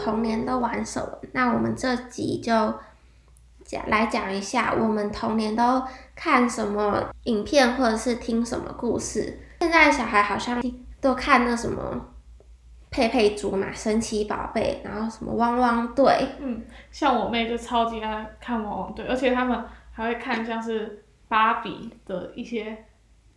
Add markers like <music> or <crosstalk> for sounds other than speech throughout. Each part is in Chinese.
童年都玩什么，那我们这集就讲来讲一下我们童年都看什么影片或者是听什么故事。现在小孩好像都看那什么佩佩猪嘛，神奇宝贝，然后什么汪汪队，嗯，像我妹就超级爱看汪汪队，而且他们还会看像是芭比的一些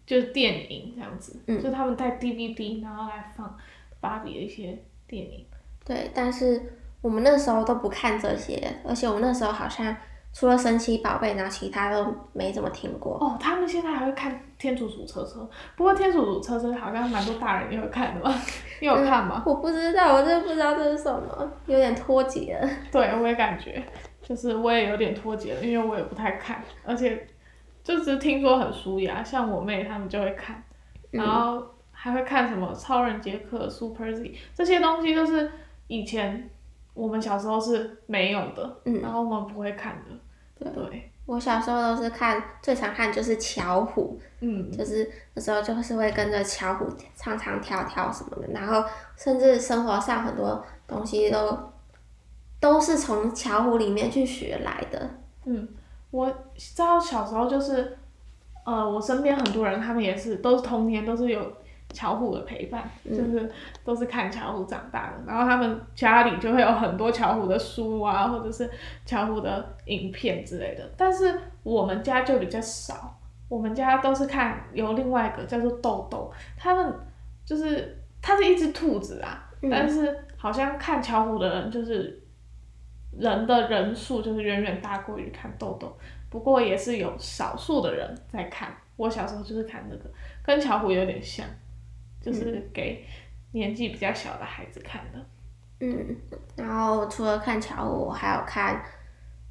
就是电影这样子，嗯就他们带 DVD 然后来放芭比的一些电影。对，但是我们那时候都不看这些，而且我们那时候好像除了神奇宝贝，然后其他都没怎么听过。哦，他们现在还会看天竺鼠车车，不过天竺鼠车车好像蛮多大人也会看的吧？你有看吗？我不知道，我真的不知道这是什么，有点脱节了。<laughs> 对，我也感觉，就是我也有点脱节了，因为我也不太看，而且就只是听说很舒压，像我妹他们就会看，然后还会看什么超人杰克、Super Z 这些东西，就是以前我们小时候是没有的，嗯。然后我们不会看的，对，我小时候都是看，最常看就是巧虎，嗯，就是那时候就是会跟着巧虎唱唱跳跳什么的，然后甚至生活上很多东西都都是从巧虎里面去学来的。嗯，我知道小时候就是，呃，我身边很多人他们也是都是童年都是有巧虎的陪伴，就是都是看巧虎长大的，然后他们家里就会有很多巧虎的书啊，或者是巧虎的影片之类的，但是我们家就比较少，我们家都是看有另外一个叫做豆豆，他们就是它是一只兔子啊，嗯。但是好像看巧虎的人就是人的人数就是远远大过于看豆豆，不过也是有少数的人在看。我小时候就是看这个，跟巧虎有点像，就是给年纪比较小的孩子看的。嗯，然后除了看巧虎，我还有看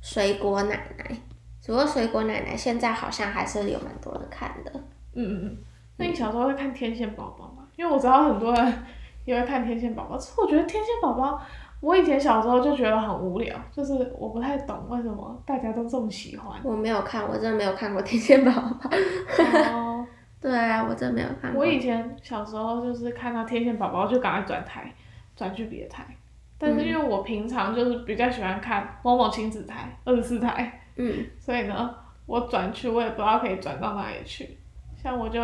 水果奶奶。不过水果奶奶现在好像还是有蛮多人看的。嗯嗯嗯。那你小时候会看天线宝宝吗？因为我知道很多人也会看天线宝宝，其实我觉得天线宝宝，我以前小时候就觉得很无聊，就是我不太懂为什么大家都这么喜欢。我没有看，我真的没有看过天线宝宝。哦。对啊，我真的没有看过。我以前小时候就是看到天线宝宝就赶快转台，转去别的台。但是因为我平常就是比较喜欢看某某亲子台、二十四台，嗯，<laughs> 所以呢，我转去我也不知道可以转到哪里去。像我就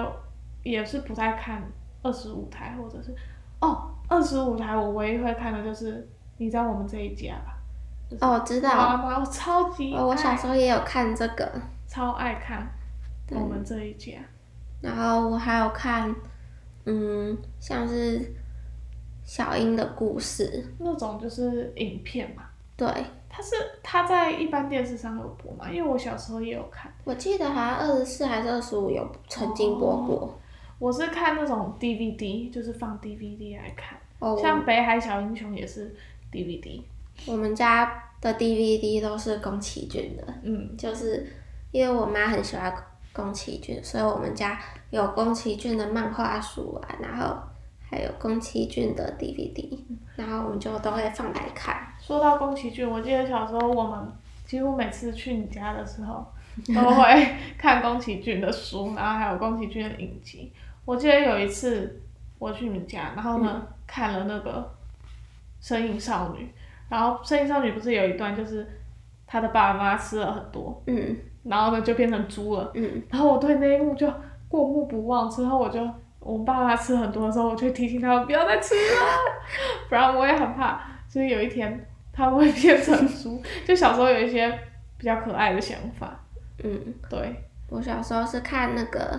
也是不太看二十五台，或者是哦，二十五台我唯一会看的就是你知道我们这一家吧？哦，知道。妈妈，我超级哦，我小时候也有看这个，超爱看我们这一家。然后我还有看，嗯，像是小樱的故事，那种就是影片嘛。对，它是它在一般电视上有播嘛？因为我小时候也有看，我记得好像二十四还是二十五有曾经播过。我是看那种 DVD，就是放 DVD 来看，哦，像《北海小英雄》也是 DVD。我们家的 DVD 都是宫崎骏的，嗯，就是因为我妈很喜欢宫崎骏，所以我们家有宫崎骏的漫画书啊，然后还有宫崎骏的 DVD，然后我们就都会放来看。说到宫崎骏，我记得小时候我们几乎每次去你家的时候，都会看宫崎骏的书，然后还有宫崎骏的影集。我记得有一次我去你家，然后呢、看了那个《神隐少女》，然后《神隐少女》不是有一段就是他的爸爸妈妈吃了很多，嗯。然后呢就变成猪了，嗯，然后我对那一幕就过目不忘。之后我就我们爸妈吃很多的时候，我就提醒他们不要再吃了，<laughs> 不然我也很怕，就是有一天他们会变成猪。<laughs> 就小时候有一些比较可爱的想法，嗯，对，我小时候是看那个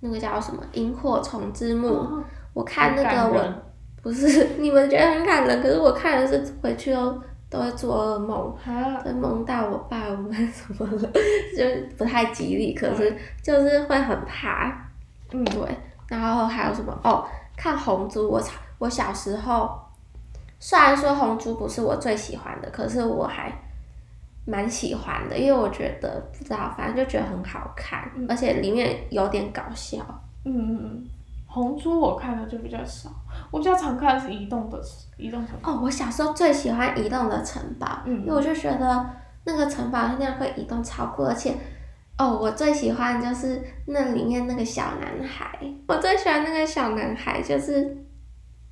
那个叫什么《萤火虫之墓》，哦。我看那个我不是 <laughs> 你们觉得很感人，可是我看的是回去都都会做噩梦。啊，会梦到我爸我妈什么的，<laughs> 就不太吉利，可是就是会很怕。嗯，对，然后还有什么哦？看红猪，我操！我小时候虽然说红猪不是我最喜欢的，可是我还蛮喜欢的，因为我觉得不知道，反正就觉得很好看，而且里面有点搞笑。嗯嗯嗯，红猪我看的就比较少，我比较常看的是移动的移动城堡。哦，我小时候最喜欢移动的城堡，嗯。因为我就觉得那个城堡它那样会移动超酷，而且哦，我最喜欢就是那里面那个小男孩，我最喜欢那个小男孩，就是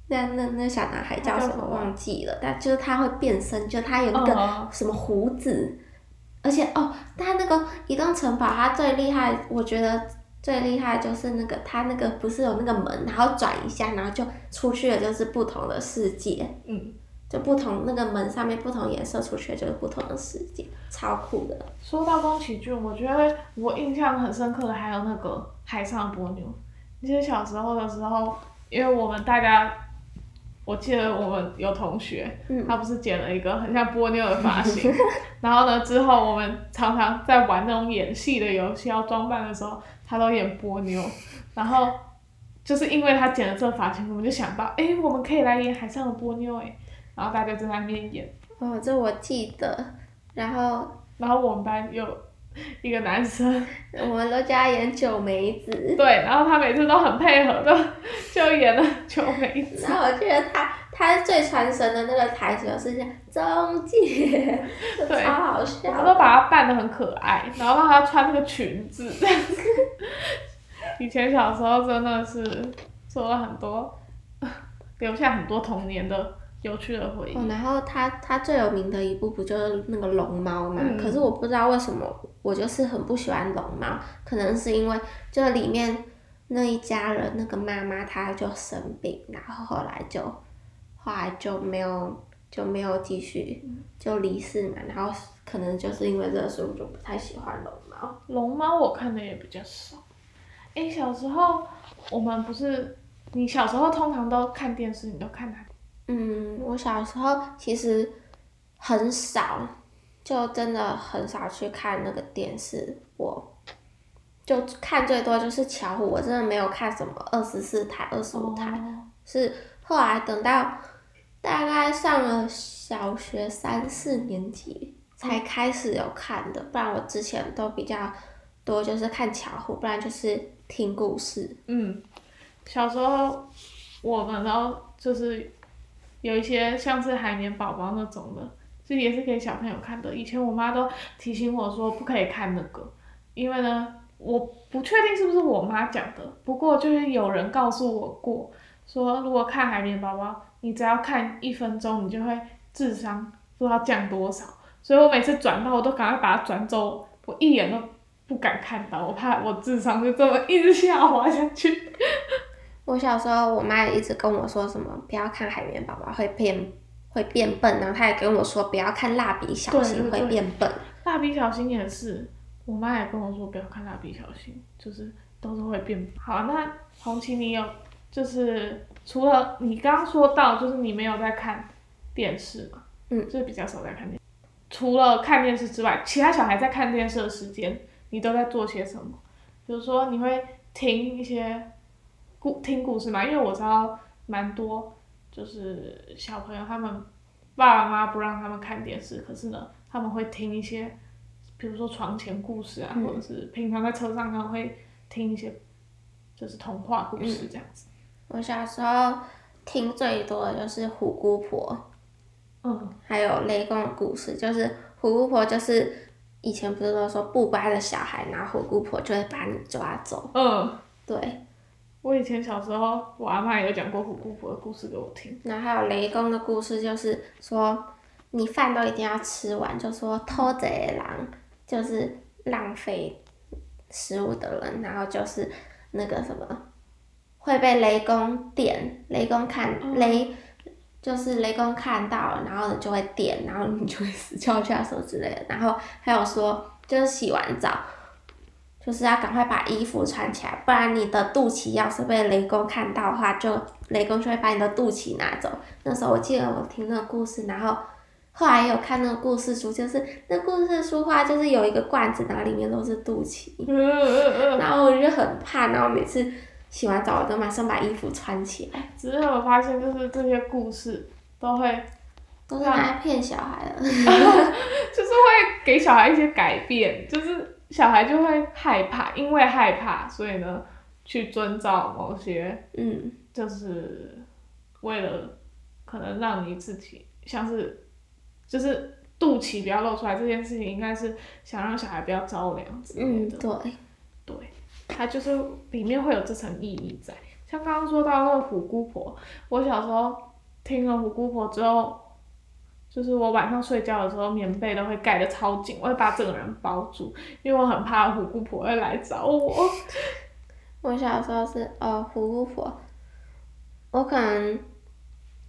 那那那小男孩叫什么忘记了，但就是他会变身，就他有一个什么胡子，而且哦，他那个移动城堡，他最厉害，我觉得最厉害就是那个他那个不是有那个门，然后转一下，然后就出去了，就是不同的世界。嗯。就不同那个门上面不同颜色出去就是不同的世界，超酷的。说到宫崎骏，我觉得我印象很深刻的还有那个海上波妞。记得小时候的时候，因为我们大家，我记得我们有同学，他不是剪了一个很像波妞的发型，然后呢之后我们常常在玩那种演戏的游戏要装扮的时候，他都演波妞，然后就是因为他剪了这个发型，我们就想到，哎，我们可以来演海上的波妞，哎。然后大家就在那边演。哦，这我记得。然后。然后我们班有 <laughs> 一个男生。我们都叫他演九美子。对，然后他每次都很配合的，<laughs> 就演了九美子。然后我记得他，他最传神的那个台词是叫“中介”，超好笑。我们都把他扮的很可爱，然后让他穿那个裙子。<laughs> 以前小时候真的是做了很多，留下很多童年的。有趣的回忆。哦，然后他他最有名的一部不就是那个龙猫嘛？可是我不知道为什么我就是很不喜欢龙猫，可能是因为就里面那一家人那个妈妈她就生病，然后后来就后来就没有就没有继续就离世嘛，然后可能就是因为这个所以我就不太喜欢龙猫。龙猫我看的也比较少。哎，小时候我们不是你小时候通常都看电视，你都看哪？嗯，我小时候其实很少，就真的很少去看那个电视，我就看最多就是巧虎，我真的没有看什么二十四台、二十五台，是后来等到大概上了小学三四年级才开始有看的，不然我之前都比较多就是看巧虎，不然就是听故事。嗯，小时候我们都就是。有一些像是海绵宝宝那种的，这也是给小朋友看的。以前我妈都提醒我说不可以看那个，因为呢，我不确定是不是我妈讲的，不过就是有人告诉我过，说如果看海绵宝宝，你只要看一分钟，你就会智商不知道降多少。所以我每次转到，我都赶快把它转走，我一眼都不敢看到，我怕我智商就这么一直下滑下去。我小时候，我妈也一直跟我说什么不要看海绵宝宝会变会变笨，然后她也跟我说不要看蜡笔小新会变笨。蜡笔小新也是，我妈也跟我说不要看蜡笔小新，就是都是会变。好，那红旗你有就是除了你刚刚说到，就是你没有在看电视嘛？嗯，就是比较少在看电视。除了看电视之外，其他小孩在看电视的时间，你都在做些什么？比如说你会听一些。故听故事嘛，因为我知道蛮多，就是小朋友他们爸爸妈妈不让他们看电视，可是呢，他们会听一些，比如说床前故事啊，或者是平常在车上他们会听一些，就是童话故事这样子。我小时候听最多的就是虎姑婆，嗯，还有雷公的故事，就是虎姑婆就是以前不是都说不乖的小孩，然后虎姑婆就会把你抓走，嗯，对。我以前小时候，我阿妈有讲过虎姑婆的故事给我听。然后还有雷公的故事，就是说你饭都一定要吃完，就说偷贼狼就是浪费食物的人，然后就是那个什么会被雷公电，雷公看雷就是雷公看到了，然后你就会电，然后你就会死翘翘手之类的。然后还有说就是洗完澡。就是要赶快把衣服穿起来，不然你的肚脐要是被雷公看到的话，就雷公就会把你的肚脐拿走。那时候我记得我听那个故事，然后后来有看那个故事书，就是那故事书话就是有一个罐子，然后里面都是肚脐，<laughs> 然后我就很怕，然后每次洗完澡我都马上把衣服穿起来。只是我发现，就是这些故事都会都是来骗小孩的，<laughs> 就是会给小孩一些改变，就是。小孩就会害怕，因为害怕，所以呢，去遵照某些，嗯，就是为了可能让你自己像是，就是肚脐不要露出来这件事情，应该是想让小孩不要着凉之类嗯，的。对，对，它就是里面会有这层意义在。像刚刚说到那个虎姑婆，我小时候听了虎姑婆之后，就是我晚上睡觉的时候，棉被都会盖得超紧，我会把整个人包住，因为我很怕虎姑婆会来找我。<laughs> 我小时候是哦虎姑婆，我可能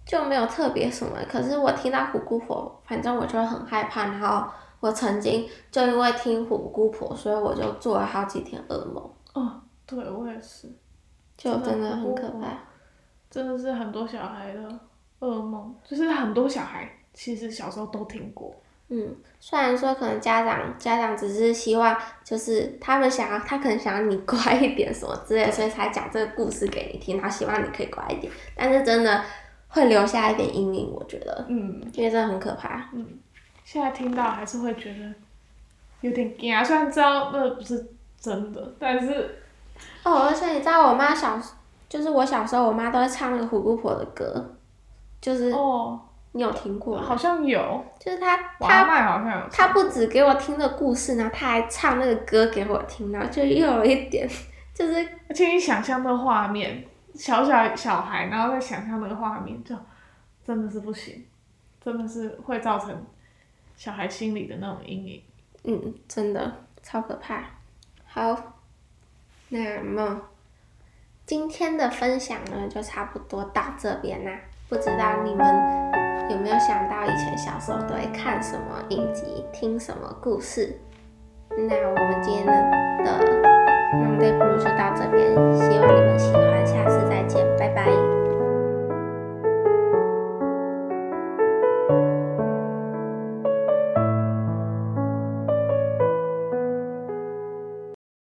就没有特别什么，可是我听到虎姑婆，反正我就会很害怕，然后我曾经就因为听虎姑婆，所以我就做了好几天噩梦，哦，对我也是，就真的很可怕。真的是很多小孩的噩梦，就是很多小孩其实小时候都听过。嗯，虽然说可能家长家长只是希望，就是他们想要，他可能想要你乖一点什么之类，所以才讲这个故事给你听，然后希望你可以乖一点，但是真的会留下一点阴影，我觉得，嗯，因为真的很可怕。嗯现在听到还是会觉得有点惊，虽然知道那不是真的，但是哦，而且你知道我妈小，就是我小时候，我妈都会唱那个虎姑婆的歌，就是哦，你有听过吗？好像有，就是她我阿她麦好像有唱。她不止给我听的故事呢，他还唱那个歌给我听，然后就又有一点，<laughs> 就是而且你想象那个画面，小小小孩，然后再想象那个画面，就真的是不行，真的是会造成小孩心里的那种阴影。嗯，真的超可怕。好，那么今天的分享呢，就差不多到这边啦。不知道你们有没有想到以前小时候都会看什么影集、听什么故事？那我们今天的 Monday Blue 就到这边，希望你们喜欢。